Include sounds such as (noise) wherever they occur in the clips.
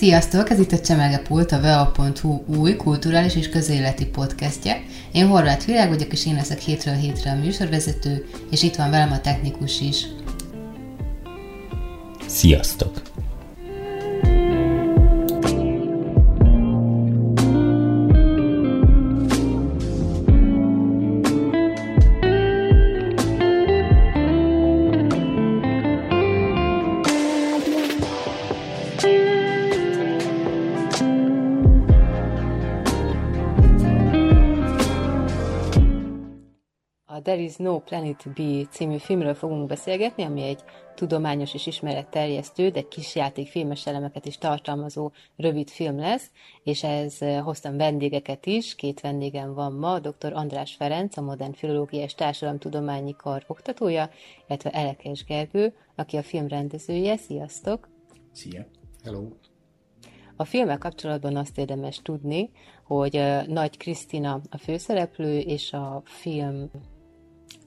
Sziasztok, ez itt a Csemege Pult, a vea.hu új kulturális és közéleti podcastje. Én Horváth Világ vagyok, és én leszek hétről hétre a műsorvezető, és itt van velem a technikus is. Sziasztok! No Planet B című filmről fogunk beszélgetni, ami egy tudományos és ismeretterjesztő, de kis játék filmes elemeket is tartalmazó rövid film lesz, és ez eh, hoztam vendégeket is, két vendégem van ma, dr. András Ferenc, a Modern Filológia és Társadalomtudományi Kar oktatója, illetve Elekes Gergő, aki a film rendezője. Sziasztok! Szia! Hello! A filmmel kapcsolatban azt érdemes tudni, hogy eh, Nagy Krisztina a főszereplő, és a film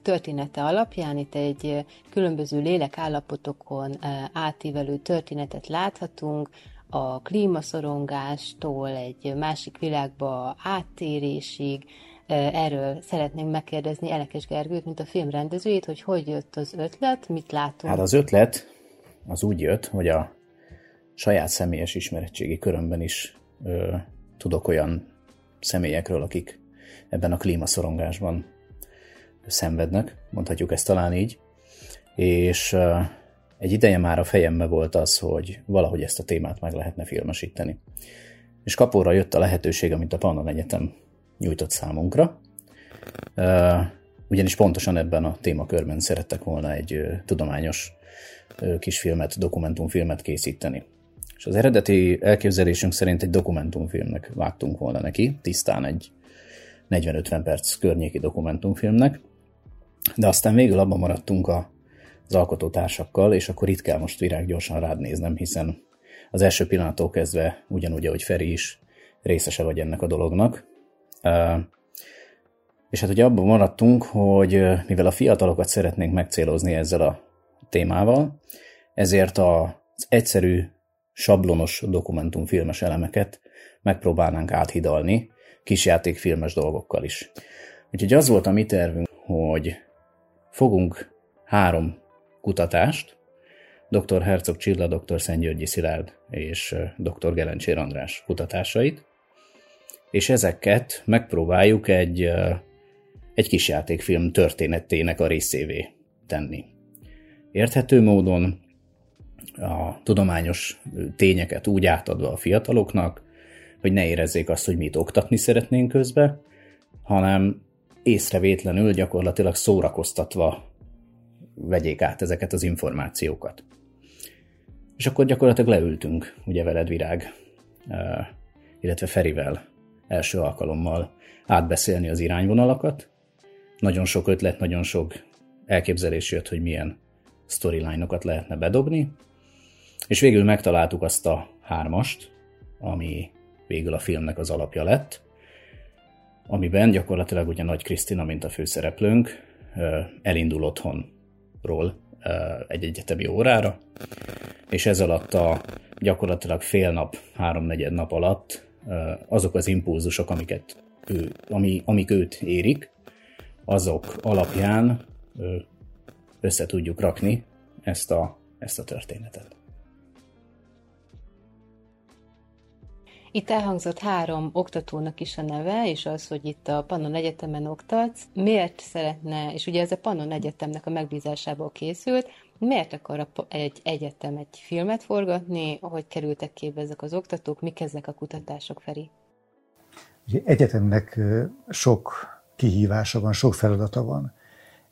története alapján itt egy különböző lélekállapotokon átívelő történetet láthatunk, a klímaszorongástól egy másik világba áttérésig, Erről szeretnénk megkérdezni Elekes Gergőt, mint a film rendezőjét, hogy hogy jött az ötlet, mit látunk. Hát az ötlet az úgy jött, hogy a saját személyes ismeretségi körömben is ö, tudok olyan személyekről, akik ebben a klímaszorongásban szenvednek, mondhatjuk ezt talán így, és egy ideje már a fejembe volt az, hogy valahogy ezt a témát meg lehetne filmesíteni. És kapóra jött a lehetőség, amit a Pannon Egyetem nyújtott számunkra, ugyanis pontosan ebben a témakörben szerettek volna egy tudományos kisfilmet, dokumentumfilmet készíteni. És az eredeti elképzelésünk szerint egy dokumentumfilmnek vágtunk volna neki, tisztán egy 40-50 perc környéki dokumentumfilmnek, de aztán végül abban maradtunk a, az alkotótársakkal, és akkor itt kell most virág gyorsan rád néznem, hiszen az első pillanattól kezdve ugyanúgy, ahogy Feri is részese vagy ennek a dolognak. És hát ugye abban maradtunk, hogy mivel a fiatalokat szeretnénk megcélozni ezzel a témával, ezért az egyszerű, sablonos dokumentumfilmes elemeket megpróbálnánk áthidalni kisjátékfilmes dolgokkal is. Úgyhogy az volt a mi tervünk, hogy fogunk három kutatást, dr. Herzog Csilla, dr. Szentgyörgyi Szilárd és dr. Gelencsér András kutatásait, és ezeket megpróbáljuk egy, egy kisjátékfilm történetének a részévé tenni. Érthető módon a tudományos tényeket úgy átadva a fiataloknak, hogy ne érezzék azt, hogy mit oktatni szeretnénk közbe, hanem észrevétlenül gyakorlatilag szórakoztatva vegyék át ezeket az információkat. És akkor gyakorlatilag leültünk, ugye veled virág, illetve Ferivel első alkalommal átbeszélni az irányvonalakat. Nagyon sok ötlet, nagyon sok elképzelés jött, hogy milyen storyline-okat lehetne bedobni, és végül megtaláltuk azt a hármast, ami végül a filmnek az alapja lett, amiben gyakorlatilag ugye Nagy Krisztina, mint a főszereplőnk, elindul otthonról egy egyetemi órára, és ez alatt a gyakorlatilag fél nap, háromnegyed nap alatt azok az impulzusok, amiket ő, ami, amik őt érik, azok alapján össze tudjuk rakni ezt a, ezt a történetet. Itt elhangzott három oktatónak is a neve, és az, hogy itt a Pannon Egyetemen oktatsz. Miért szeretne, és ugye ez a Pannon Egyetemnek a megbízásából készült, miért akar egy egyetem egy filmet forgatni, hogy kerültek képbe ezek az oktatók, mik ezek a kutatások, Feri? Ugye egyetemnek sok kihívása van, sok feladata van.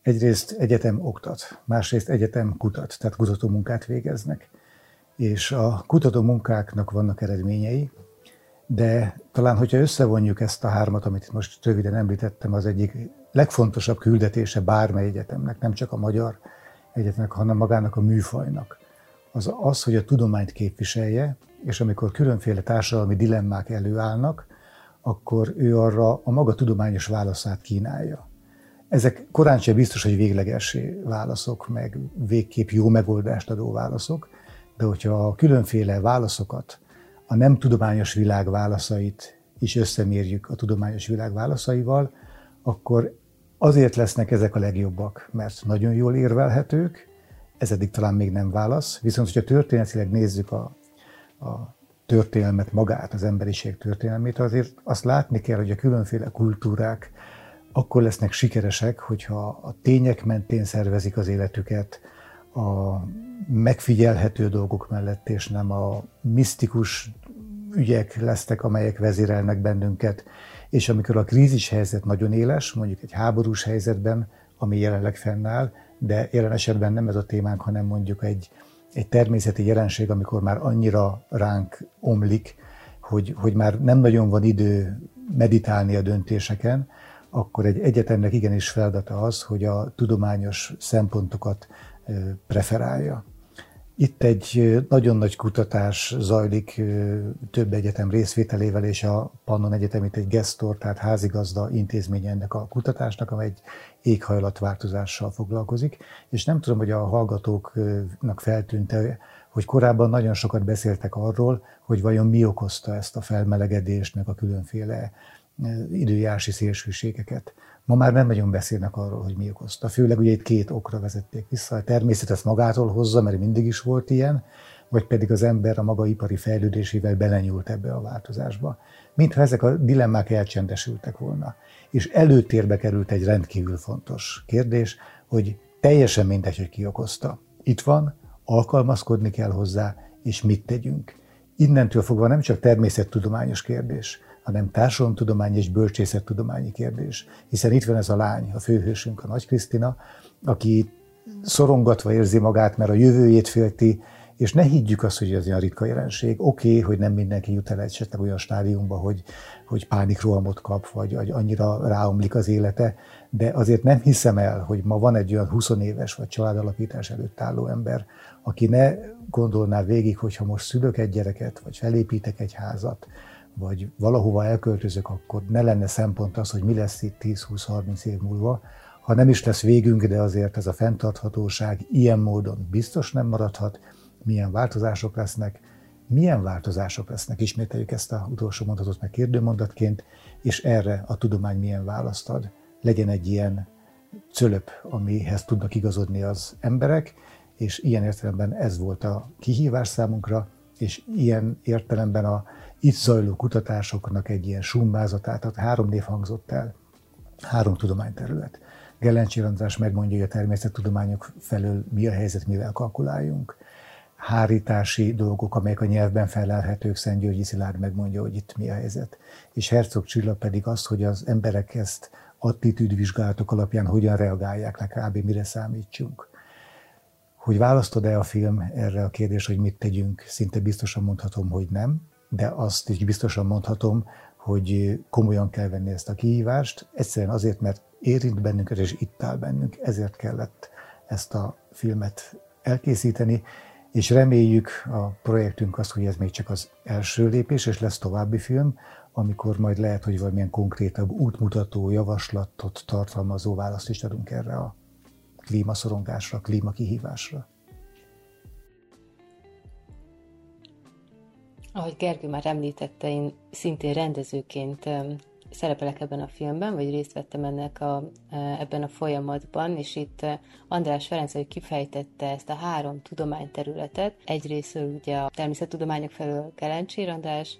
Egyrészt egyetem oktat, másrészt egyetem kutat, tehát kutatómunkát végeznek. És a kutatómunkáknak vannak eredményei, de talán, hogyha összevonjuk ezt a hármat, amit most röviden említettem, az egyik legfontosabb küldetése bármely egyetemnek, nem csak a magyar egyetemnek, hanem magának a műfajnak, az az, hogy a tudományt képviselje, és amikor különféle társadalmi dilemmák előállnak, akkor ő arra a maga tudományos válaszát kínálja. Ezek korán sem biztos, hogy véglegesé válaszok, meg végképp jó megoldást adó válaszok, de hogyha a különféle válaszokat a nem tudományos világ válaszait is összemérjük a tudományos világ válaszaival, akkor azért lesznek ezek a legjobbak, mert nagyon jól érvelhetők, ez eddig talán még nem válasz, viszont hogyha történetileg nézzük a, a történelmet magát, az emberiség történelmét, azért azt látni kell, hogy a különféle kultúrák akkor lesznek sikeresek, hogyha a tények mentén szervezik az életüket, a megfigyelhető dolgok mellett, és nem a misztikus ügyek lesznek, amelyek vezérelnek bennünket, és amikor a krízis helyzet nagyon éles, mondjuk egy háborús helyzetben, ami jelenleg fennáll, de jelen esetben nem ez a témánk, hanem mondjuk egy, egy természeti jelenség, amikor már annyira ránk omlik, hogy, hogy már nem nagyon van idő meditálni a döntéseken, akkor egy egyetemnek igenis feladata az, hogy a tudományos szempontokat preferálja. Itt egy nagyon nagy kutatás zajlik több egyetem részvételével, és a Pannon Egyetem itt egy gesztor, tehát házigazda intézménye ennek a kutatásnak, amely egy éghajlatváltozással foglalkozik. És nem tudom, hogy a hallgatóknak feltűnte, hogy korábban nagyon sokat beszéltek arról, hogy vajon mi okozta ezt a felmelegedést, meg a különféle időjárási szélsőségeket. Ma már nem nagyon beszélnek arról, hogy mi okozta. Főleg ugye itt két okra vezették vissza. A természet ezt magától hozza, mert mindig is volt ilyen, vagy pedig az ember a maga ipari fejlődésével belenyúlt ebbe a változásba. Mintha ezek a dilemmák elcsendesültek volna. És előtérbe került egy rendkívül fontos kérdés, hogy teljesen mindegy, hogy ki okozta. Itt van, alkalmazkodni kell hozzá, és mit tegyünk. Innentől fogva nem csak természettudományos kérdés, hanem társadalomtudományi és bölcsészettudományi kérdés. Hiszen itt van ez a lány, a főhősünk, a Nagy Krisztina, aki szorongatva érzi magát, mert a jövőjét félti, és ne higgyük azt, hogy ez olyan ritka jelenség. Oké, okay, hogy nem mindenki jut el esetleg olyan stádiumba, hogy, hogy pánikrohamot kap, vagy, vagy annyira ráomlik az élete, de azért nem hiszem el, hogy ma van egy olyan 20 éves vagy családalapítás előtt álló ember, aki ne gondolná végig, hogy ha most szülök egy gyereket, vagy felépítek egy házat, vagy valahova elköltözök, akkor ne lenne szempont az, hogy mi lesz itt 10-20-30 év múlva. Ha nem is lesz végünk, de azért ez a fenntarthatóság ilyen módon biztos nem maradhat, milyen változások lesznek, milyen változások lesznek, ismételjük ezt a utolsó mondatot meg kérdőmondatként, és erre a tudomány milyen választ ad. Legyen egy ilyen cölöp, amihez tudnak igazodni az emberek, és ilyen értelemben ez volt a kihívás számunkra, és ilyen értelemben a itt zajló kutatásoknak egy ilyen summázatát, tehát három név hangzott el, három tudományterület. Gelencsér András megmondja, hogy a természettudományok felől mi a helyzet, mivel kalkuláljunk. Hárítási dolgok, amelyek a nyelvben felelhetők, Szent Györgyi Szilárd megmondja, hogy itt mi a helyzet. És Herzog Csilla pedig azt, hogy az emberek ezt attitűdvizsgálatok alapján hogyan reagálják le, kb. mire számítsunk. Hogy választod-e a film erre a kérdésre, hogy mit tegyünk, szinte biztosan mondhatom, hogy nem de azt is biztosan mondhatom, hogy komolyan kell venni ezt a kihívást, egyszerűen azért, mert érint bennünket, és itt áll bennünk, ezért kellett ezt a filmet elkészíteni, és reméljük a projektünk az, hogy ez még csak az első lépés, és lesz további film, amikor majd lehet, hogy valamilyen konkrétabb útmutató, javaslatot tartalmazó választ is adunk erre a klímaszorongásra, klímakihívásra. Ahogy Gergő már említette, én szintén rendezőként szerepelek ebben a filmben, vagy részt vettem ennek a, e, ebben a folyamatban, és itt e, András Ferenc, hogy kifejtette ezt a három tudományterületet, egyrészt ugye a természettudományok felől Kelencsér András,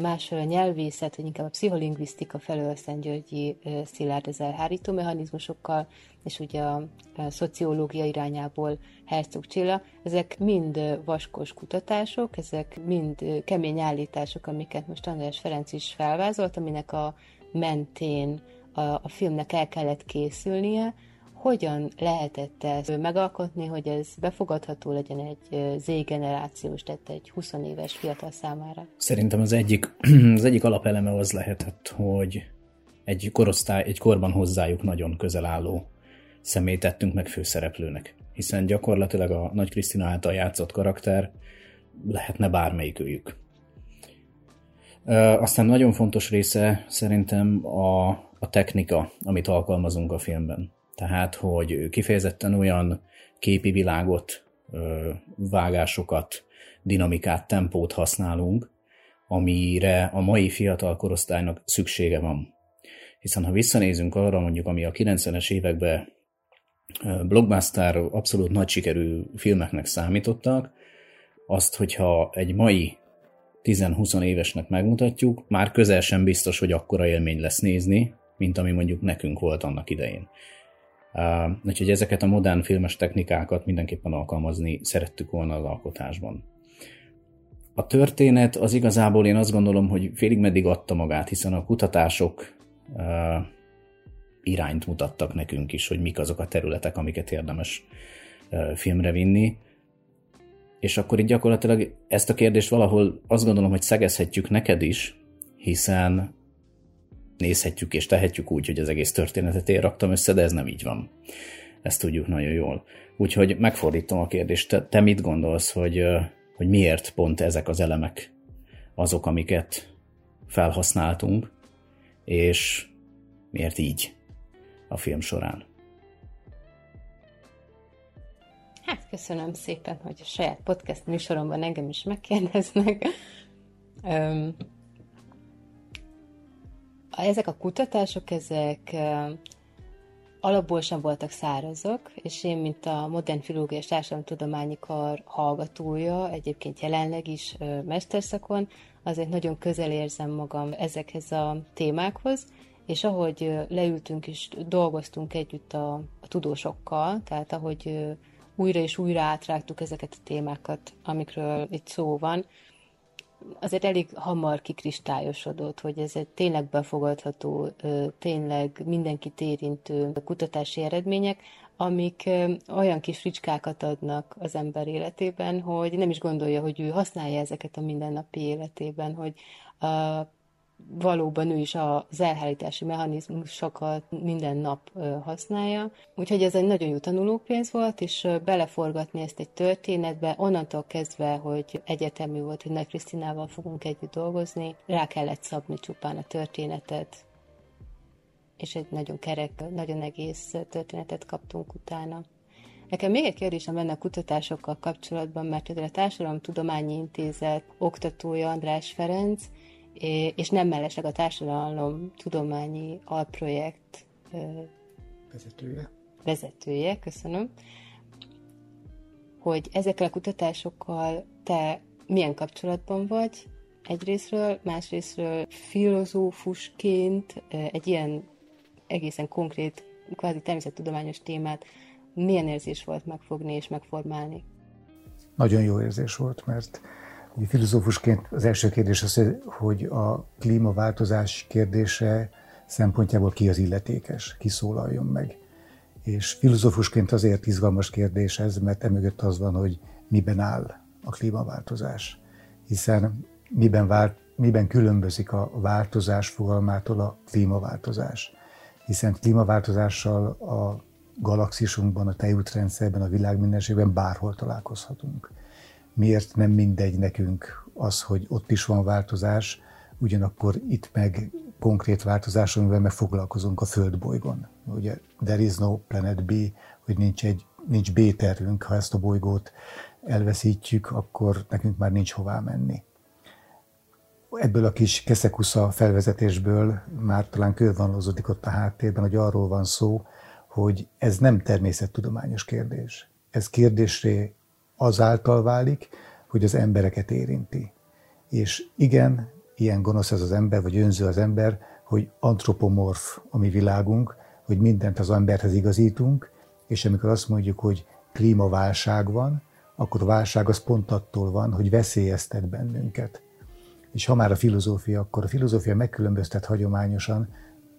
másról a nyelvészet, vagy inkább a pszicholingvisztika felől a Szent Györgyi Szilárd az elhárító mechanizmusokkal, és ugye a szociológia irányából Herzog Csilla, ezek mind vaskos kutatások, ezek mind kemény állítások, amiket most András Ferenc is felvázolt, aminek a mentén a, a filmnek el kellett készülnie, hogyan lehetett ezt megalkotni, hogy ez befogadható legyen egy Z-generációs, tehát egy 20 éves fiatal számára? Szerintem az egyik, (clears throat) az egyik alapeleme az lehetett, hogy egy korosztály, egy korban hozzájuk nagyon közel álló személyt tettünk meg főszereplőnek. Hiszen gyakorlatilag a Nagy Krisztina által játszott karakter lehetne bármelyikőjük. Aztán nagyon fontos része szerintem a, a technika, amit alkalmazunk a filmben. Tehát, hogy kifejezetten olyan képi világot, vágásokat, dinamikát, tempót használunk, amire a mai fiatal korosztálynak szüksége van. Hiszen ha visszanézünk arra mondjuk, ami a 90-es években blockbuster, abszolút nagy sikerű filmeknek számítottak, azt, hogyha egy mai 10-20 évesnek megmutatjuk, már közel sem biztos, hogy akkora élmény lesz nézni, mint ami mondjuk nekünk volt annak idején. Uh, úgyhogy ezeket a modern filmes technikákat mindenképpen alkalmazni szerettük volna az alkotásban. A történet az igazából én azt gondolom, hogy félig meddig adta magát, hiszen a kutatások uh, irányt mutattak nekünk is, hogy mik azok a területek, amiket érdemes uh, filmre vinni. És akkor így gyakorlatilag ezt a kérdést valahol azt gondolom, hogy szegezhetjük neked is, hiszen nézhetjük és tehetjük úgy, hogy az egész történetet én raktam össze, de ez nem így van. Ezt tudjuk nagyon jól. Úgyhogy megfordítom a kérdést. Te, te mit gondolsz, hogy, hogy miért pont ezek az elemek azok, amiket felhasználtunk, és miért így a film során? Hát köszönöm szépen, hogy a saját podcast műsoromban engem is megkérdeznek. Um, ezek a kutatások, ezek alapból sem voltak szárazok, és én, mint a Modern Filológia és Társadalomtudományi Kar hallgatója, egyébként jelenleg is mesterszakon, azért nagyon közel érzem magam ezekhez a témákhoz, és ahogy leültünk és dolgoztunk együtt a, a tudósokkal, tehát ahogy újra és újra átrágtuk ezeket a témákat, amikről itt szó van, azért elég hamar kikristályosodott, hogy ez egy tényleg befogadható, tényleg mindenkit érintő kutatási eredmények, amik olyan kis fricskákat adnak az ember életében, hogy nem is gondolja, hogy ő használja ezeket a mindennapi életében, hogy valóban ő is az elhárítási mechanizmusokat minden nap használja. Úgyhogy ez egy nagyon jó tanulópénz volt, és beleforgatni ezt egy történetbe, onnantól kezdve, hogy egyetemű volt, hogy Nagy Krisztinával fogunk együtt dolgozni, rá kellett szabni csupán a történetet, és egy nagyon kerek, nagyon egész történetet kaptunk utána. Nekem még egy kérdésem lenne a kutatásokkal kapcsolatban, mert a Társadalomtudományi Intézet oktatója András Ferenc és nem mellesleg a Társadalom Tudományi Alprojekt vezetője. Vezetője, köszönöm. Hogy ezekkel a kutatásokkal te milyen kapcsolatban vagy egyrésztről, másrésztről filozófusként egy ilyen egészen konkrét, kvázi természettudományos témát milyen érzés volt megfogni és megformálni? Nagyon jó érzés volt, mert filozófusként az első kérdés az, hogy a klímaváltozás kérdése szempontjából ki az illetékes, ki szólaljon meg. És filozófusként azért izgalmas kérdés ez, mert emögött az van, hogy miben áll a klímaváltozás. Hiszen miben, vált, miben különbözik a változás fogalmától a klímaváltozás. Hiszen klímaváltozással a galaxisunkban, a tejútrendszerben, a világ mindenségben bárhol találkozhatunk miért nem mindegy nekünk az, hogy ott is van változás, ugyanakkor itt meg konkrét változás, amivel meg foglalkozunk a Földbolygón. Ugye there is no planet B, hogy nincs, egy, nincs B tervünk, ha ezt a bolygót elveszítjük, akkor nekünk már nincs hová menni. Ebből a kis keszekusza felvezetésből már talán körvonalazódik ott a háttérben, hogy arról van szó, hogy ez nem természettudományos kérdés. Ez kérdésré azáltal válik, hogy az embereket érinti. És igen, ilyen gonosz ez az ember, vagy önző az ember, hogy antropomorf a mi világunk, hogy mindent az emberhez igazítunk, és amikor azt mondjuk, hogy klímaválság van, akkor a válság az pont attól van, hogy veszélyeztet bennünket. És ha már a filozófia, akkor a filozófia megkülönböztet hagyományosan,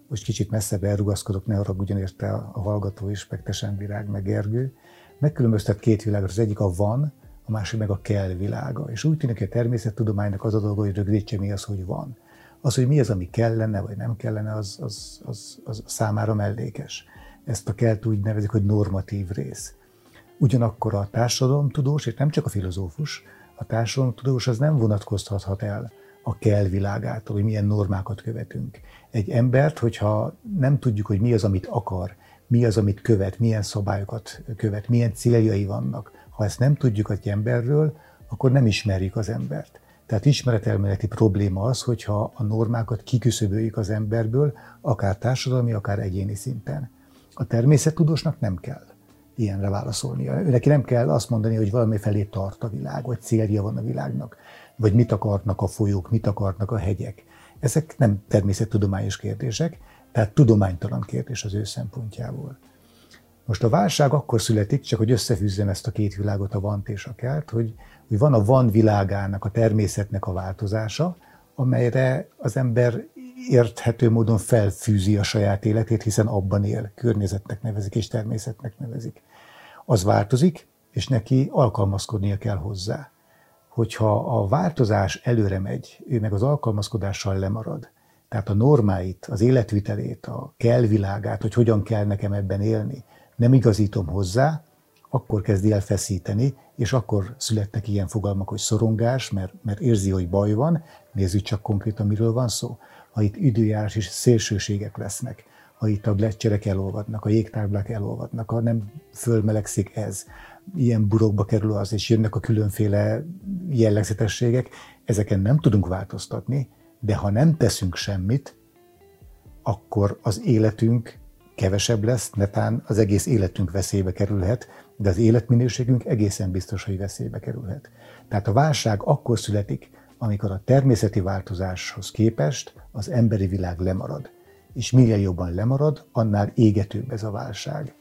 most kicsit messzebb elrugaszkodok, ne haragudjon érte a hallgató is, meg Tesen Virág, meg Gergő, megkülönböztet két világot. Az egyik a van, a másik meg a kell világa. És úgy tűnik, hogy a természettudománynak az a dolga, hogy rögzítse mi az, hogy van. Az, hogy mi az, ami kellene, vagy nem kellene, az, az, az, az számára mellékes. Ezt a kelt úgy nevezik, hogy normatív rész. Ugyanakkor a társadalomtudós, és nem csak a filozófus, a társadalomtudós az nem vonatkoztathat el a kell világától, hogy milyen normákat követünk. Egy embert, hogyha nem tudjuk, hogy mi az, amit akar, mi az, amit követ, milyen szabályokat követ, milyen céljai vannak. Ha ezt nem tudjuk egy emberről, akkor nem ismerjük az embert. Tehát ismeretelméleti probléma az, hogyha a normákat kiküszöböljük az emberből, akár társadalmi, akár egyéni szinten. A természettudósnak nem kell ilyenre válaszolnia. Ő nem kell azt mondani, hogy valami felé tart a világ, vagy célja van a világnak, vagy mit akarnak a folyók, mit akarnak a hegyek. Ezek nem természettudományos kérdések, tehát tudománytalan kérdés az ő szempontjából. Most a válság akkor születik, csak hogy összefűzzem ezt a két világot, a vant és a kelt, hogy, hogy van a van világának, a természetnek a változása, amelyre az ember érthető módon felfűzi a saját életét, hiszen abban él, környezetnek nevezik és természetnek nevezik. Az változik, és neki alkalmazkodnia kell hozzá. Hogyha a változás előre megy, ő meg az alkalmazkodással lemarad, tehát a normáit, az életvitelét, a kell világát, hogy hogyan kell nekem ebben élni, nem igazítom hozzá, akkor kezdi el feszíteni, és akkor születnek ilyen fogalmak, hogy szorongás, mert, mert érzi, hogy baj van, nézzük csak konkrétan, miről van szó. Ha itt időjárás és szélsőségek lesznek, ha itt a gletszerek elolvadnak, a jégtáblák elolvadnak, ha nem fölmelegszik ez, ilyen burokba kerül az, és jönnek a különféle jellegzetességek, ezeken nem tudunk változtatni, de ha nem teszünk semmit, akkor az életünk kevesebb lesz, netán az egész életünk veszélybe kerülhet, de az életminőségünk egészen biztos, hogy veszélybe kerülhet. Tehát a válság akkor születik, amikor a természeti változáshoz képest az emberi világ lemarad. És minél jobban lemarad, annál égetőbb ez a válság.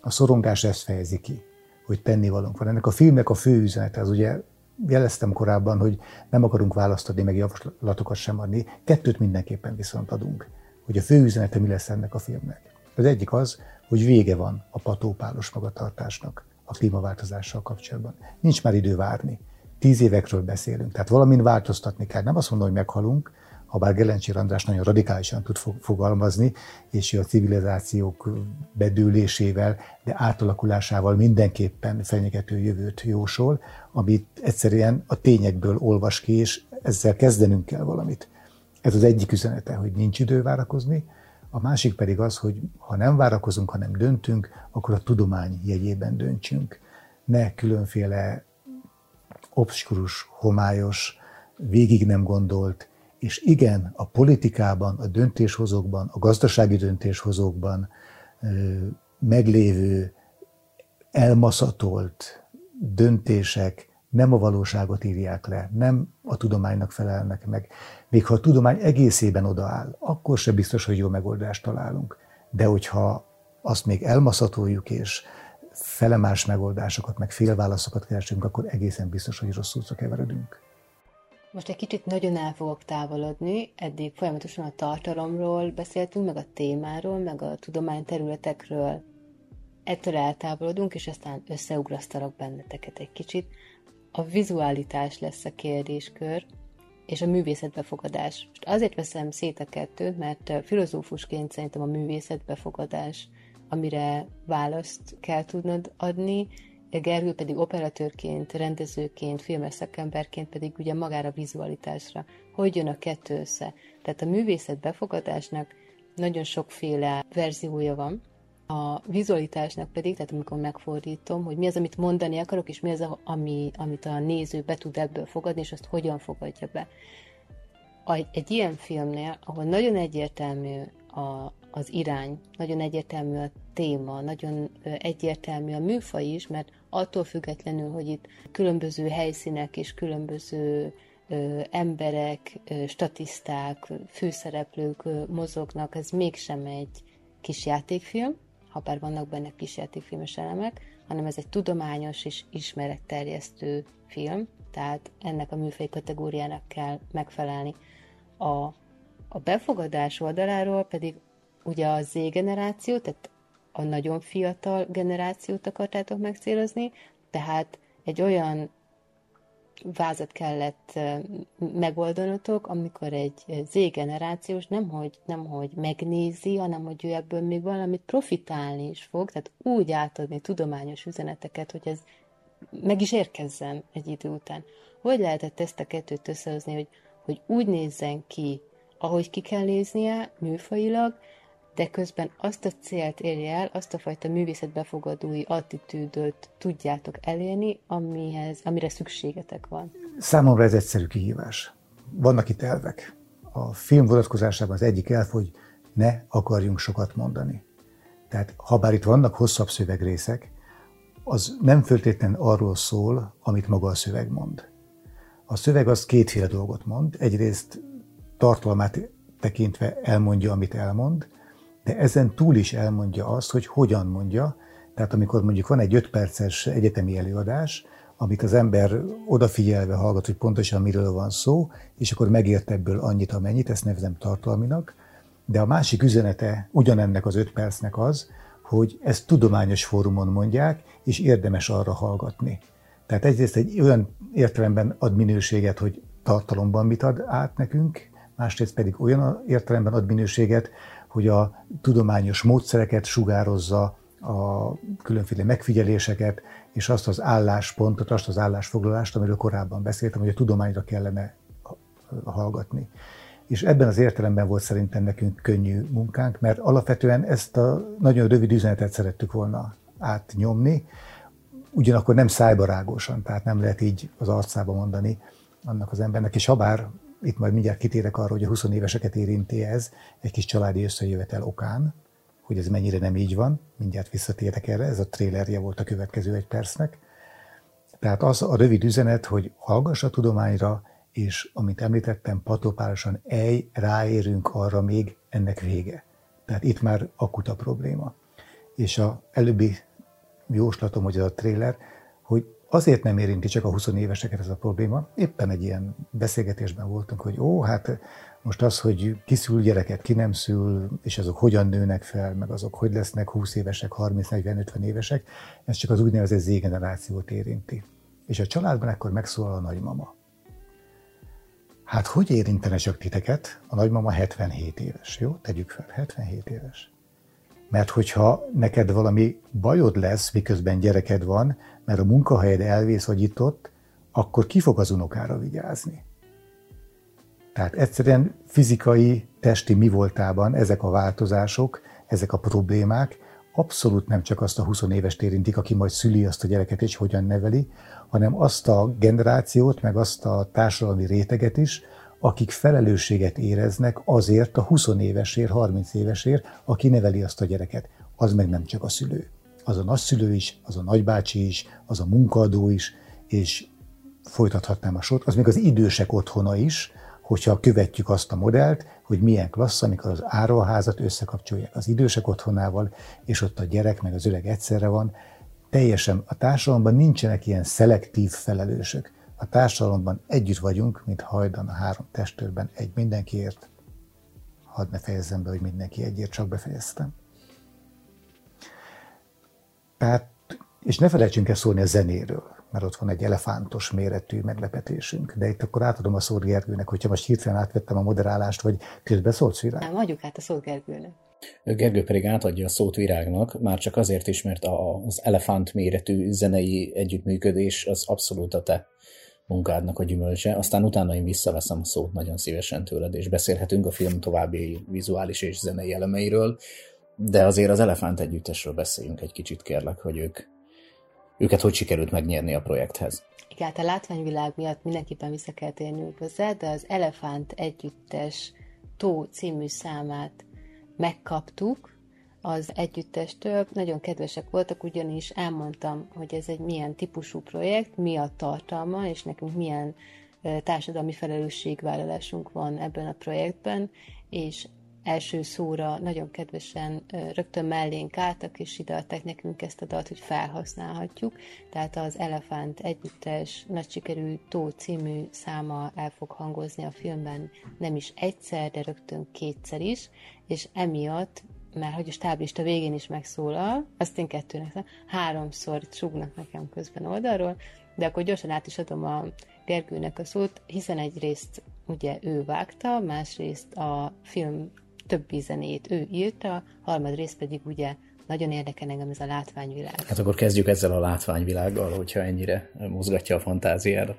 A szorongás ezt fejezi ki, hogy tennivalónk van. Ennek a filmnek a fő üzenete az ugye jeleztem korábban, hogy nem akarunk választani, meg javaslatokat sem adni. Kettőt mindenképpen viszont adunk, hogy a fő üzenete mi lesz ennek a filmnek. Az egyik az, hogy vége van a patópálos magatartásnak a klímaváltozással kapcsolatban. Nincs már idő várni. Tíz évekről beszélünk, tehát valamin változtatni kell. Nem azt mondom, hogy meghalunk, ha bár Gelencsér András nagyon radikálisan tud fogalmazni, és a civilizációk bedőlésével, de átalakulásával mindenképpen fenyegető jövőt jósol, amit egyszerűen a tényekből olvas ki, és ezzel kezdenünk kell valamit. Ez az egyik üzenete, hogy nincs idő várakozni, a másik pedig az, hogy ha nem várakozunk, hanem döntünk, akkor a tudomány jegyében döntsünk. Ne különféle obskurus, homályos, végig nem gondolt, és igen, a politikában, a döntéshozókban, a gazdasági döntéshozókban meglévő elmaszatolt döntések nem a valóságot írják le, nem a tudománynak felelnek meg. Még ha a tudomány egészében odaáll, akkor se biztos, hogy jó megoldást találunk. De hogyha azt még elmaszatoljuk, és felemás megoldásokat, meg félválaszokat keresünk, akkor egészen biztos, hogy rossz útra keveredünk. Most egy kicsit nagyon el fogok távolodni, eddig folyamatosan a tartalomról beszéltünk, meg a témáról, meg a tudományterületekről. Ettől eltávolodunk, és aztán összeugrasztalak benneteket egy kicsit. A vizualitás lesz a kérdéskör, és a művészetbefogadás. Most azért veszem szét a kettőt, mert filozófusként szerintem a művészetbefogadás, amire választ kell tudnod adni, Gergő pedig operatőrként, rendezőként, filmes szakemberként pedig ugye magára vizualitásra. Hogy jön a kettő össze? Tehát a művészet befogadásnak nagyon sokféle verziója van, a vizualitásnak pedig, tehát amikor megfordítom, hogy mi az, amit mondani akarok, és mi az, ami, amit a néző be tud ebből fogadni, és azt hogyan fogadja be. Egy ilyen filmnél, ahol nagyon egyértelmű a, az irány, nagyon egyértelmű a téma, nagyon egyértelmű a műfaj is, mert attól függetlenül, hogy itt különböző helyszínek és különböző emberek, statiszták, főszereplők mozognak, ez mégsem egy kis játékfilm, ha bár vannak benne kis játékfilmes elemek, hanem ez egy tudományos és ismeretterjesztő film, tehát ennek a műfaj kategóriának kell megfelelni. A, a befogadás oldaláról pedig ugye a Z generáció, tehát a nagyon fiatal generációt akartátok megcélozni, tehát egy olyan vázat kellett megoldanatok, amikor egy Z-generációs nemhogy, nemhogy megnézi, hanem hogy ő ebből még valamit profitálni is fog, tehát úgy átadni tudományos üzeneteket, hogy ez meg is érkezzen egy idő után. Hogy lehetett ezt a kettőt összehozni, hogy, hogy úgy nézzen ki, ahogy ki kell néznie műfajilag, de közben azt a célt érje el, azt a fajta művészetbefogadói attitűdöt tudjátok elérni, amihez, amire szükségetek van. Számomra ez egyszerű kihívás. Vannak itt elvek. A film vonatkozásában az egyik elv, hogy ne akarjunk sokat mondani. Tehát ha bár itt vannak hosszabb szövegrészek, az nem föltétlenül arról szól, amit maga a szöveg mond. A szöveg az kétféle dolgot mond. Egyrészt tartalmát tekintve elmondja, amit elmond, de ezen túl is elmondja azt, hogy hogyan mondja. Tehát amikor mondjuk van egy 5 perces egyetemi előadás, amit az ember odafigyelve hallgat, hogy pontosan miről van szó, és akkor megért ebből annyit, amennyit, ezt nevezem tartalminak, de a másik üzenete ugyanennek az öt percnek az, hogy ezt tudományos fórumon mondják, és érdemes arra hallgatni. Tehát egyrészt egy olyan értelemben ad minőséget, hogy tartalomban mit ad át nekünk, másrészt pedig olyan értelemben ad minőséget, hogy a tudományos módszereket sugározza, a különféle megfigyeléseket, és azt az álláspontot, azt az állásfoglalást, amiről korábban beszéltem, hogy a tudományra kellene hallgatni. És ebben az értelemben volt szerintem nekünk könnyű munkánk, mert alapvetően ezt a nagyon rövid üzenetet szerettük volna átnyomni, ugyanakkor nem szájbarágosan, tehát nem lehet így az arcába mondani annak az embernek, és habár itt majd mindjárt kitérek arra, hogy a 20 éveseket érinti ez egy kis családi összejövetel okán, hogy ez mennyire nem így van, mindjárt visszatérek erre, ez a trélerje volt a következő egy percnek. Tehát az a rövid üzenet, hogy hallgass a tudományra, és amit említettem, patopárosan ej, ráérünk arra még, ennek vége. Tehát itt már akut a probléma. És a előbbi jóslatom, hogy ez a tréler, hogy azért nem érinti csak a 20 éveseket ez a probléma. Éppen egy ilyen beszélgetésben voltunk, hogy ó, hát most az, hogy kiszül gyereket, ki nem szül, és azok hogyan nőnek fel, meg azok hogy lesznek 20 évesek, 30, 40, 50 évesek, ez csak az úgynevezett Z-generációt érinti. És a családban ekkor megszólal a nagymama. Hát hogy érintene csak titeket? A nagymama 77 éves, jó? Tegyük fel, 77 éves. Mert hogyha neked valami bajod lesz, miközben gyereked van, mert a munkahelyed elvész, vagy itt ott, akkor ki fog az unokára vigyázni? Tehát egyszerűen fizikai, testi mi voltában ezek a változások, ezek a problémák abszolút nem csak azt a 20 éves érintik, aki majd szüli azt a gyereket és hogyan neveli, hanem azt a generációt, meg azt a társadalmi réteget is, akik felelősséget éreznek azért a 20 évesért, 30 évesért, aki neveli azt a gyereket. Az meg nem csak a szülő. Az a nagyszülő is, az a nagybácsi is, az a munkaadó is, és folytathatnám a sort, az még az idősek otthona is, hogyha követjük azt a modellt, hogy milyen klassz, amikor az áróházat összekapcsolják az idősek otthonával, és ott a gyerek meg az öreg egyszerre van. Teljesen a társadalomban nincsenek ilyen szelektív felelősök. A társadalomban együtt vagyunk, mint hajdan a három testőrben, egy mindenkiért. Hadd ne fejezzem be, hogy mindenki egyért, csak befejeztem. Tehát, és ne felejtsünk el szólni a zenéről mert ott van egy elefántos méretű meglepetésünk. De itt akkor átadom a szót Gergőnek, hogyha most hirtelen átvettem a moderálást, vagy közben szólsz virág? Nem, adjuk át a szót Gergőnek. Gergő pedig átadja a szót virágnak, már csak azért is, mert az elefánt méretű zenei együttműködés az abszolút a te munkádnak a gyümölcse, aztán utána én visszaveszem a szót nagyon szívesen tőled, és beszélhetünk a film további vizuális és zenei elemeiről, de azért az Elefánt együttesről beszéljünk egy kicsit, kérlek, hogy ők őket hogy sikerült megnyerni a projekthez? Igen, hát a látványvilág miatt mindenképpen vissza kell térnünk hozzá, de az Elefánt Együttes Tó című számát megkaptuk az együttestől. Nagyon kedvesek voltak, ugyanis elmondtam, hogy ez egy milyen típusú projekt, mi a tartalma, és nekünk milyen társadalmi felelősségvállalásunk van ebben a projektben, és első szóra nagyon kedvesen rögtön mellénk álltak, és ideadták nekünk ezt a dalt, hogy felhasználhatjuk. Tehát az Elefánt együttes nagy sikerű Tó című száma el fog hangozni a filmben nem is egyszer, de rögtön kétszer is, és emiatt mert hogy a stáblista végén is megszólal, azt én kettőnek, háromszor csúgnak nekem közben oldalról, de akkor gyorsan át is adom a Gergőnek a szót, hiszen egyrészt ugye ő vágta, másrészt a film többi zenét ő írta, harmadrészt pedig ugye nagyon érdekel engem ez a látványvilág. Hát akkor kezdjük ezzel a látványvilággal, hogyha ennyire mozgatja a fantáziára.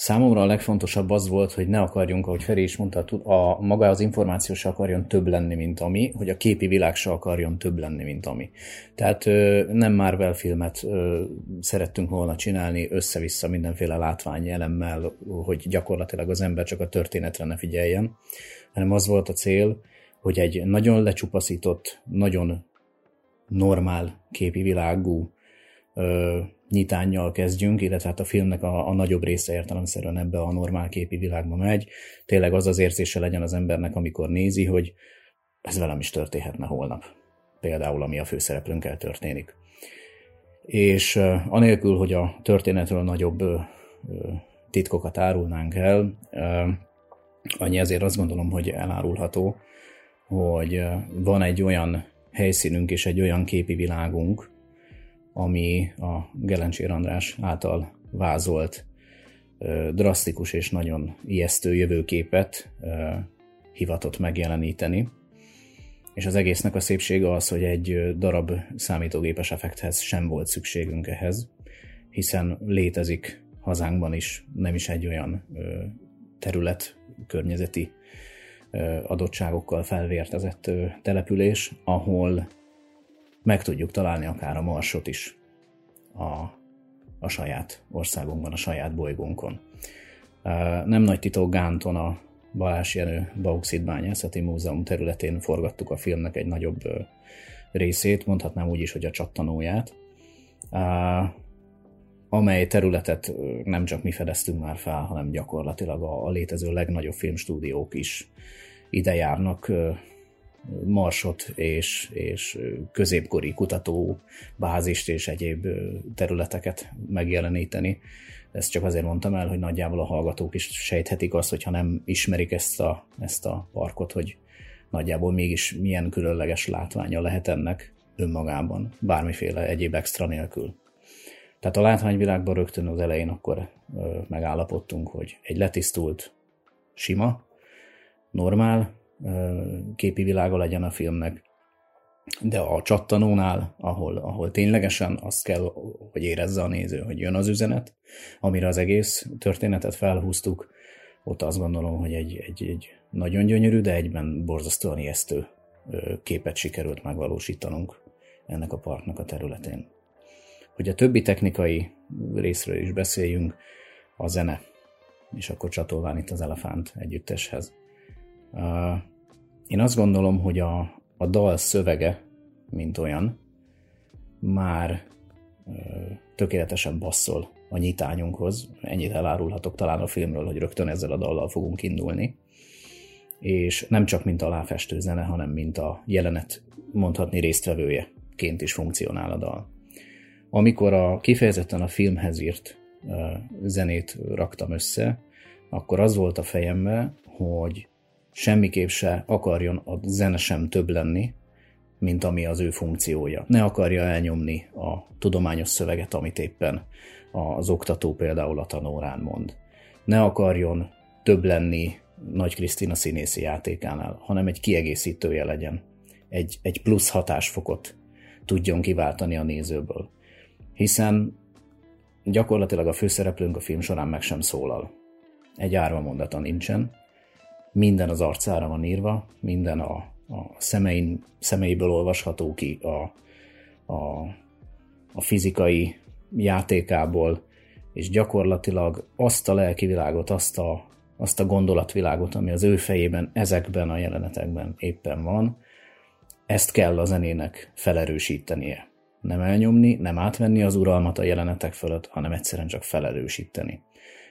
Számomra a legfontosabb az volt, hogy ne akarjunk, ahogy Feri is mondta, a, maga az információ se akarjon több lenni, mint ami, hogy a képi világ se akarjon több lenni, mint ami. Tehát nem Marvel filmet szerettünk volna csinálni össze-vissza mindenféle látványelemmel, hogy gyakorlatilag az ember csak a történetre ne figyeljen, hanem az volt a cél, hogy egy nagyon lecsupaszított, nagyon normál képi világú nyitánnyal kezdjünk, illetve hát a filmnek a, a nagyobb része értelemszerűen ebbe a normál képi világba megy. Tényleg az az érzése legyen az embernek, amikor nézi, hogy ez velem is történhetne holnap. Például, ami a főszereplőnkkel történik. És uh, anélkül, hogy a történetről nagyobb uh, titkokat árulnánk el, uh, annyi ezért azt gondolom, hogy elárulható, hogy van egy olyan helyszínünk és egy olyan képi világunk, ami a Gelencsér András által vázolt drasztikus és nagyon ijesztő jövőképet hivatott megjeleníteni. És az egésznek a szépsége az, hogy egy darab számítógépes effekthez sem volt szükségünk ehhez, hiszen létezik hazánkban is nem is egy olyan terület, környezeti adottságokkal felvértezett település, ahol meg tudjuk találni akár a marsot is a, a saját országunkban, a saját bolygónkon. Nem nagy titok Gánton a Balázs Jenő Bauxit Múzeum területén forgattuk a filmnek egy nagyobb részét, mondhatnám úgy is, hogy a csattanóját, amely területet nem csak mi fedeztünk már fel, hanem gyakorlatilag a, a létező legnagyobb filmstúdiók is ide járnak marsot és, és középkori kutató bázist és egyéb területeket megjeleníteni. Ezt csak azért mondtam el, hogy nagyjából a hallgatók is sejthetik azt, hogyha nem ismerik ezt a, ezt a parkot, hogy nagyjából mégis milyen különleges látványa lehet ennek önmagában, bármiféle egyéb extra nélkül. Tehát a látványvilágban rögtön az elején akkor megállapodtunk, hogy egy letisztult, sima, normál, képi világa legyen a filmnek, de a csattanónál, ahol, ahol ténylegesen azt kell, hogy érezze a néző, hogy jön az üzenet, amire az egész történetet felhúztuk, ott azt gondolom, hogy egy, egy, egy nagyon gyönyörű, de egyben borzasztóan ijesztő képet sikerült megvalósítanunk ennek a parknak a területén. Hogy a többi technikai részről is beszéljünk, a zene, és akkor csatolván itt az Elefánt együtteshez. Én azt gondolom, hogy a, a dal szövege, mint olyan, már tökéletesen basszol a nyitányunkhoz. Ennyit elárulhatok talán a filmről, hogy rögtön ezzel a dallal fogunk indulni. És nem csak mint aláfestő zene, hanem mint a jelenet mondhatni résztvevőjeként is funkcionál a dal. Amikor a kifejezetten a filmhez írt zenét raktam össze, akkor az volt a fejembe, hogy semmiképp se akarjon a zene sem több lenni, mint ami az ő funkciója. Ne akarja elnyomni a tudományos szöveget, amit éppen az oktató például a tanórán mond. Ne akarjon több lenni Nagy Krisztina színészi játékánál, hanem egy kiegészítője legyen. Egy, egy plusz hatásfokot tudjon kiváltani a nézőből. Hiszen gyakorlatilag a főszereplőnk a film során meg sem szólal. Egy árva mondata nincsen, minden az arcára van írva, minden a, a szemein, szemeiből olvasható ki a, a, a fizikai játékából, és gyakorlatilag azt a lelkivilágot, azt a, azt a gondolatvilágot, ami az ő fejében ezekben a jelenetekben éppen van, ezt kell a zenének felerősítenie. Nem elnyomni, nem átvenni az uralmat a jelenetek fölött, hanem egyszerűen csak felerősíteni.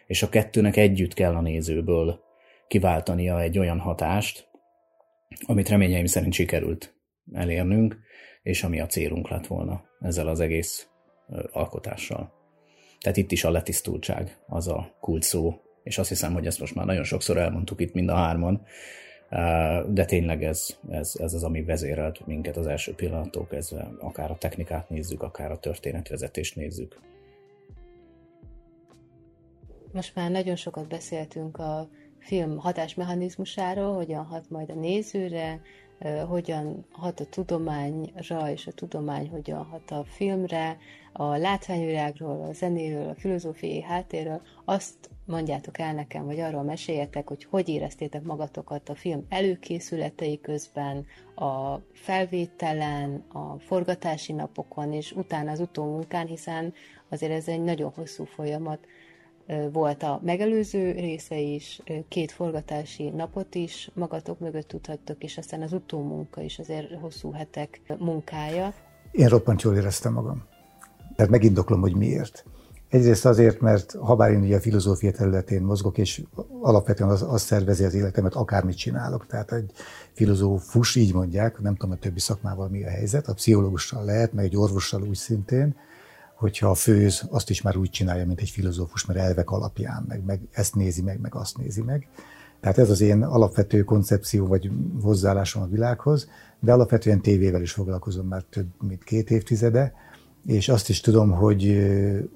És a kettőnek együtt kell a nézőből kiváltania egy olyan hatást, amit reményeim szerint sikerült elérnünk, és ami a célunk lett volna ezzel az egész alkotással. Tehát itt is a letisztultság az a kult szó, és azt hiszem, hogy ezt most már nagyon sokszor elmondtuk itt mind a hárman, de tényleg ez, ez, ez az, ami vezérelt minket az első pillanattól kezdve, akár a technikát nézzük, akár a történetvezetést nézzük. Most már nagyon sokat beszéltünk a film hatásmechanizmusáról, hogyan hat majd a nézőre, hogyan hat a tudományra, és a tudomány hogyan hat a filmre, a látványvilágról, a zenéről, a filozófiai háttérről, azt mondjátok el nekem, vagy arról meséljetek, hogy hogy éreztétek magatokat a film előkészületei közben, a felvételen, a forgatási napokon, és utána az utómunkán, hiszen azért ez egy nagyon hosszú folyamat volt a megelőző része is, két forgatási napot is magatok mögött tudhattok, és aztán az utómunka is azért hosszú hetek munkája. Én roppant jól éreztem magam. Tehát megindoklom, hogy miért. Egyrészt azért, mert ha bár én ugye a filozófia területén mozgok, és alapvetően az, az szervezi az életemet, akármit csinálok. Tehát egy filozófus, így mondják, nem tudom a többi szakmával mi a helyzet, a pszichológussal lehet, meg egy orvossal úgy szintén, hogyha főz, azt is már úgy csinálja, mint egy filozófus, mert elvek alapján, meg, meg ezt nézi meg, meg azt nézi meg. Tehát ez az én alapvető koncepció vagy hozzáállásom a világhoz, de alapvetően tévével is foglalkozom már több mint két évtizede, és azt is tudom, hogy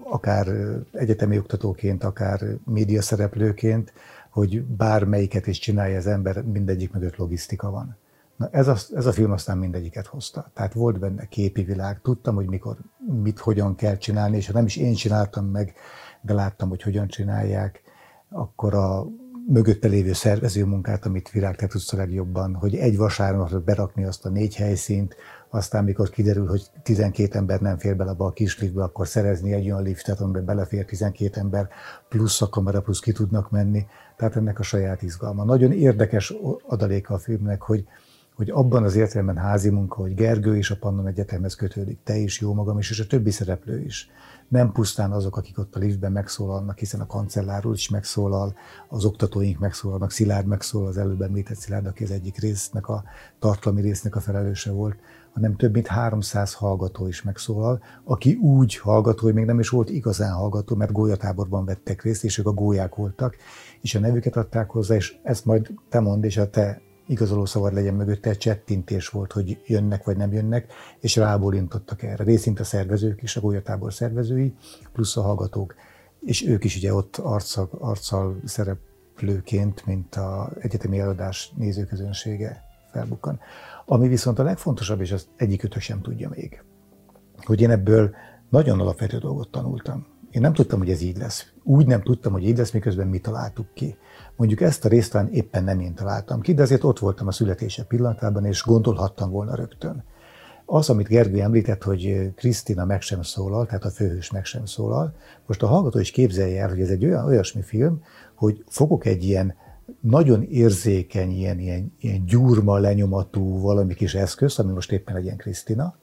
akár egyetemi oktatóként, akár média szereplőként, hogy bármelyiket is csinálja az ember, mindegyik mögött logisztika van. Na ez a, ez a film aztán mindegyiket hozta. Tehát volt benne képi világ, tudtam, hogy mikor, mit, hogyan kell csinálni, és ha nem is én csináltam meg, de láttam, hogy hogyan csinálják, akkor a mögötte lévő szervező munkát, amit Virág te tudsz a legjobban, hogy egy vasárnapra berakni azt a négy helyszínt, aztán mikor kiderül, hogy 12 ember nem fér bele a kis liftbe, akkor szerezni egy olyan liftet, amiben belefér 12 ember, plusz a kamera, plusz ki tudnak menni. Tehát ennek a saját izgalma. Nagyon érdekes adaléka a filmnek, hogy hogy abban az értelemben házi munka, hogy Gergő is a Pannon Egyetemhez kötődik, te is, jó magam is, és a többi szereplő is. Nem pusztán azok, akik ott a liftben megszólalnak, hiszen a kancellár is megszólal, az oktatóink megszólalnak, Szilárd megszólal, az előbb említett Szilárd, aki az egyik résznek, a tartalmi résznek a felelőse volt, hanem több mint 300 hallgató is megszólal, aki úgy hallgató, hogy még nem is volt igazán hallgató, mert gólyatáborban vettek részt, és ők a gólyák voltak, és a nevüket adták hozzá, és ezt majd te mondd, és a te igazoló szabad legyen mögötte, csettintés volt, hogy jönnek vagy nem jönnek, és rábólintottak erre. Részint a szervezők is, a golyatábor szervezői, plusz a hallgatók, és ők is ugye ott arccal, arccal szereplőként, mint a egyetemi előadás nézőközönsége felbukkan. Ami viszont a legfontosabb, és azt egyikőtök sem tudja még, hogy én ebből nagyon alapvető dolgot tanultam. Én nem tudtam, hogy ez így lesz. Úgy nem tudtam, hogy így lesz, miközben mi találtuk ki. Mondjuk ezt a részt éppen nem én találtam ki, de azért ott voltam a születése pillanatában, és gondolhattam volna rögtön. Az, amit Gergő említett, hogy Krisztina meg sem szólal, tehát a főhős meg sem szólal, most a hallgató is képzelje el, hogy ez egy olyan, olyasmi film, hogy fogok egy ilyen nagyon érzékeny, ilyen, ilyen, ilyen gyurma lenyomatú valami kis eszköz, ami most éppen egy ilyen Krisztina,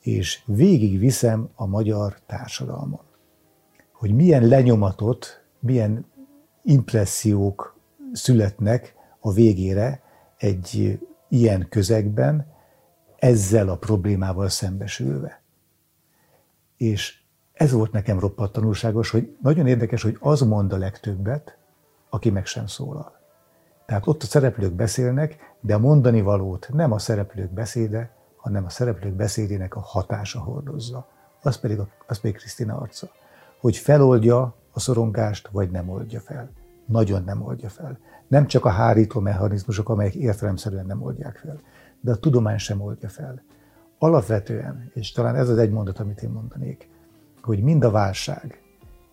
és végig viszem a magyar társadalmon. Hogy milyen lenyomatot, milyen impressziók születnek a végére egy ilyen közegben, ezzel a problémával szembesülve. És ez volt nekem roppant tanulságos, hogy nagyon érdekes, hogy az mond a legtöbbet, aki meg sem szólal. Tehát ott a szereplők beszélnek, de a mondani valót nem a szereplők beszéde, hanem a szereplők beszédének a hatása hordozza. Az pedig, az pedig Krisztina arca. Hogy feloldja a szorongást, vagy nem oldja fel. Nagyon nem oldja fel. Nem csak a hárító mechanizmusok, amelyek értelemszerűen nem oldják fel, de a tudomány sem oldja fel. Alapvetően, és talán ez az egy mondat, amit én mondanék, hogy mind a válság,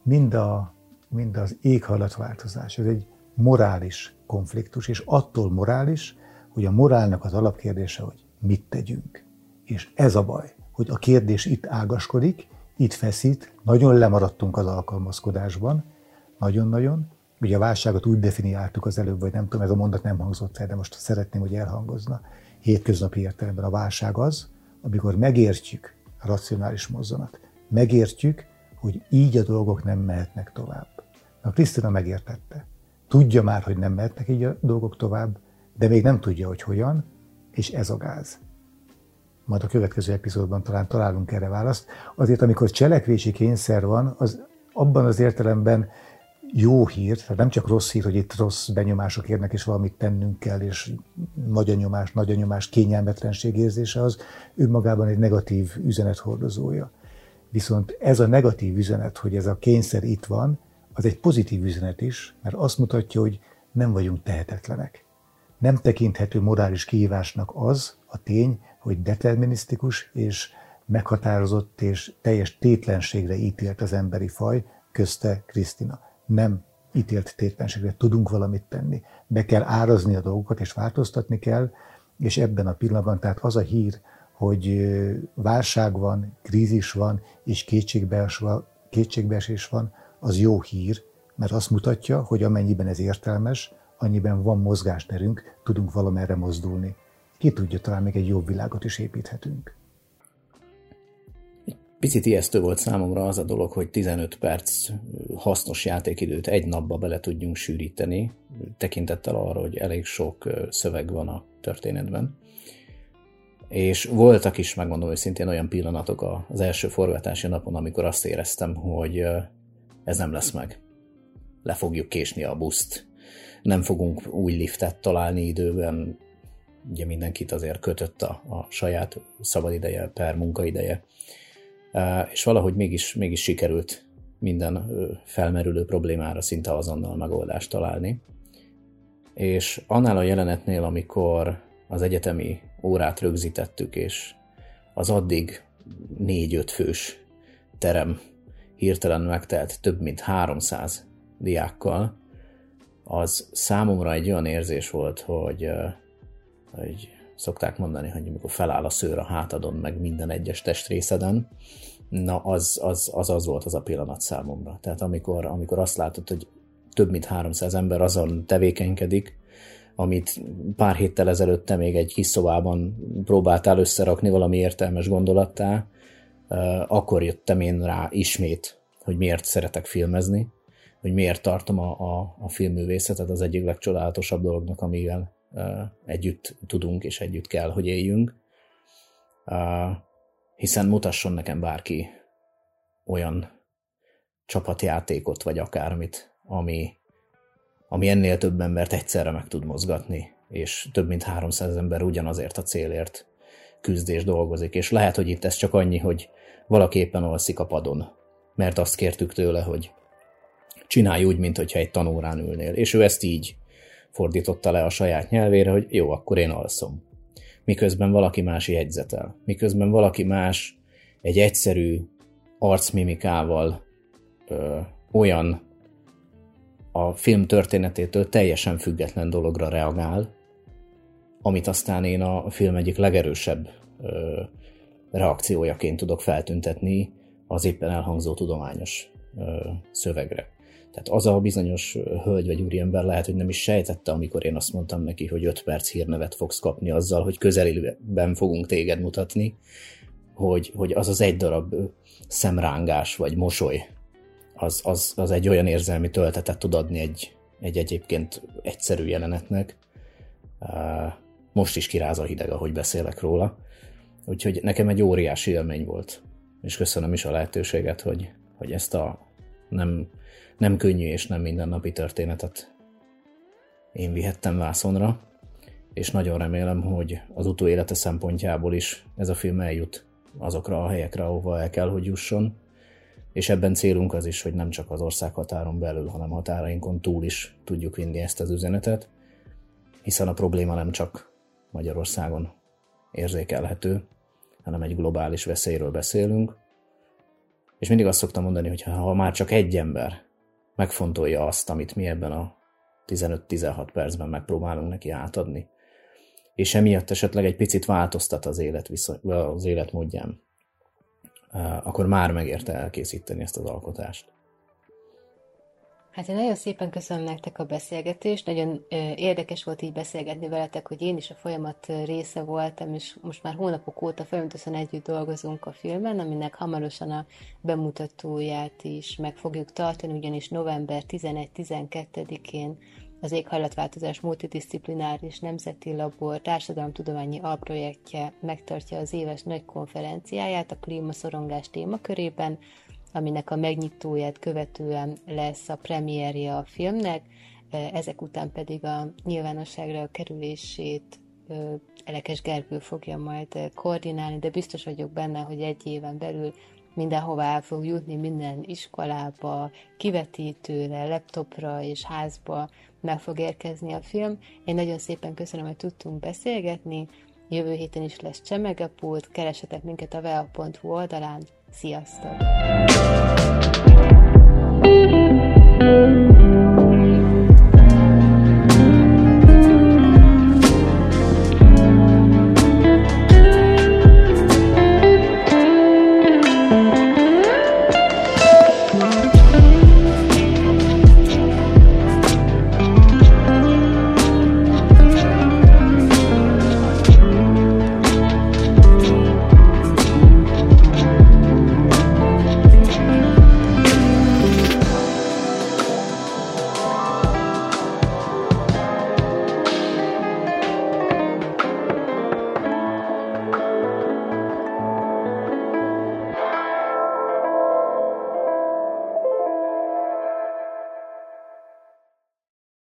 mind, a, mind az éghajlatváltozás, ez egy morális konfliktus, és attól morális, hogy a morálnak az alapkérdése, hogy mit tegyünk. És ez a baj, hogy a kérdés itt ágaskodik, itt feszít, nagyon lemaradtunk az alkalmazkodásban, nagyon-nagyon. Ugye a válságot úgy definiáltuk az előbb, vagy nem tudom, ez a mondat nem hangzott el, de most szeretném, hogy elhangozna. Hétköznapi értelemben a válság az, amikor megértjük a racionális mozzanat, megértjük, hogy így a dolgok nem mehetnek tovább. Na, Krisztina megértette. Tudja már, hogy nem mehetnek így a dolgok tovább, de még nem tudja, hogy hogyan, és ez a gáz majd a következő epizódban talán találunk erre választ. Azért, amikor cselekvési kényszer van, az abban az értelemben jó hír, tehát nem csak rossz hír, hogy itt rossz benyomások érnek, és valamit tennünk kell, és nagy a nyomás, nagy a nyomás, kényelmetlenség érzése az önmagában egy negatív üzenet hordozója. Viszont ez a negatív üzenet, hogy ez a kényszer itt van, az egy pozitív üzenet is, mert azt mutatja, hogy nem vagyunk tehetetlenek. Nem tekinthető morális kihívásnak az a tény, hogy determinisztikus és meghatározott és teljes tétlenségre ítélt az emberi faj, közte Krisztina. Nem ítélt tétlenségre tudunk valamit tenni. Be kell árazni a dolgokat, és változtatni kell, és ebben a pillanatban, tehát az a hír, hogy válság van, krízis van, és kétségbeesés van, az jó hír, mert azt mutatja, hogy amennyiben ez értelmes, annyiben van mozgásterünk, tudunk valamerre mozdulni. Ki tudja, talán még egy jobb világot is építhetünk. Picit ijesztő volt számomra az a dolog, hogy 15 perc hasznos játékidőt egy napba bele tudjunk sűríteni, tekintettel arra, hogy elég sok szöveg van a történetben. És voltak is, megmondom őszintén, olyan pillanatok az első forgatási napon, amikor azt éreztem, hogy ez nem lesz meg. Le fogjuk késni a buszt. Nem fogunk új liftet találni időben. Ugye mindenkit azért kötött a, a saját szabadideje per munkaideje és valahogy mégis, mégis sikerült minden felmerülő problémára szinte azonnal megoldást találni. És annál a jelenetnél, amikor az egyetemi órát rögzítettük, és az addig négy-öt fős terem hirtelen megtelt több mint 300 diákkal, az számomra egy olyan érzés volt, hogy, hogy szokták mondani, hogy amikor feláll a szőr a hátadon, meg minden egyes testrészeden, na az az, az az volt az a pillanat számomra. Tehát amikor, amikor azt látod, hogy több mint 300 ember azon tevékenykedik, amit pár héttel ezelőtt te még egy kis szobában próbáltál összerakni valami értelmes gondolattá, akkor jöttem én rá ismét, hogy miért szeretek filmezni, hogy miért tartom a, a, a filmművészetet az egyik legcsodálatosabb dolognak, amivel együtt tudunk és együtt kell, hogy éljünk. Hiszen mutasson nekem bárki olyan csapatjátékot, vagy akármit, ami, ami ennél több embert egyszerre meg tud mozgatni, és több mint 300 ember ugyanazért a célért küzd és dolgozik. És lehet, hogy itt ez csak annyi, hogy valaki éppen alszik a padon, mert azt kértük tőle, hogy csinálj úgy, mintha egy tanórán ülnél. És ő ezt így fordította le a saját nyelvére, hogy jó, akkor én alszom. Miközben valaki más jegyzetel. Miközben valaki más egy egyszerű arcmimikával ö, olyan a film történetétől teljesen független dologra reagál, amit aztán én a film egyik legerősebb ö, reakciójaként tudok feltüntetni az éppen elhangzó tudományos ö, szövegre. Tehát az a bizonyos hölgy vagy úriember lehet, hogy nem is sejtette, amikor én azt mondtam neki, hogy 5 perc hírnevet fogsz kapni azzal, hogy közelében fogunk téged mutatni, hogy, hogy az az egy darab szemrángás vagy mosoly, az, az, az egy olyan érzelmi töltetet tud adni egy, egy egyébként egyszerű jelenetnek. Most is kiráz a hideg, ahogy beszélek róla. Úgyhogy nekem egy óriási élmény volt. És köszönöm is a lehetőséget, hogy, hogy ezt a nem nem könnyű és nem mindennapi történetet. Én vihettem vászonra, és nagyon remélem, hogy az utóélete szempontjából is ez a film eljut azokra a helyekre, ahova el kell, hogy jusson, és ebben célunk az is, hogy nem csak az ország határon belül, hanem határainkon túl is tudjuk vinni ezt az üzenetet, hiszen a probléma nem csak Magyarországon érzékelhető, hanem egy globális veszélyről beszélünk, és mindig azt szoktam mondani, hogy ha már csak egy ember megfontolja azt, amit mi ebben a 15-16 percben megpróbálunk neki átadni. És emiatt esetleg egy picit változtat az, élet viszony, az életmódján, akkor már megérte elkészíteni ezt az alkotást. Hát én nagyon szépen köszönöm nektek a beszélgetést, nagyon érdekes volt így beszélgetni veletek, hogy én is a folyamat része voltam, és most már hónapok óta folyamatosan együtt dolgozunk a filmen, aminek hamarosan a bemutatóját is meg fogjuk tartani, ugyanis november 11-12-én az éghajlatváltozás multidisziplináris nemzeti labor társadalomtudományi alprojektje megtartja az éves nagy konferenciáját a klímaszorongás témakörében, aminek a megnyitóját követően lesz a premierje a filmnek, ezek után pedig a nyilvánosságra kerülését Elekes Gergő fogja majd koordinálni, de biztos vagyok benne, hogy egy éven belül mindenhova el fog jutni, minden iskolába, kivetítőre, laptopra és házba meg fog érkezni a film. Én nagyon szépen köszönöm, hogy tudtunk beszélgetni. Jövő héten is lesz Csemegepult, keresetek minket a vea.hu oldalán. Sziasztok! thank you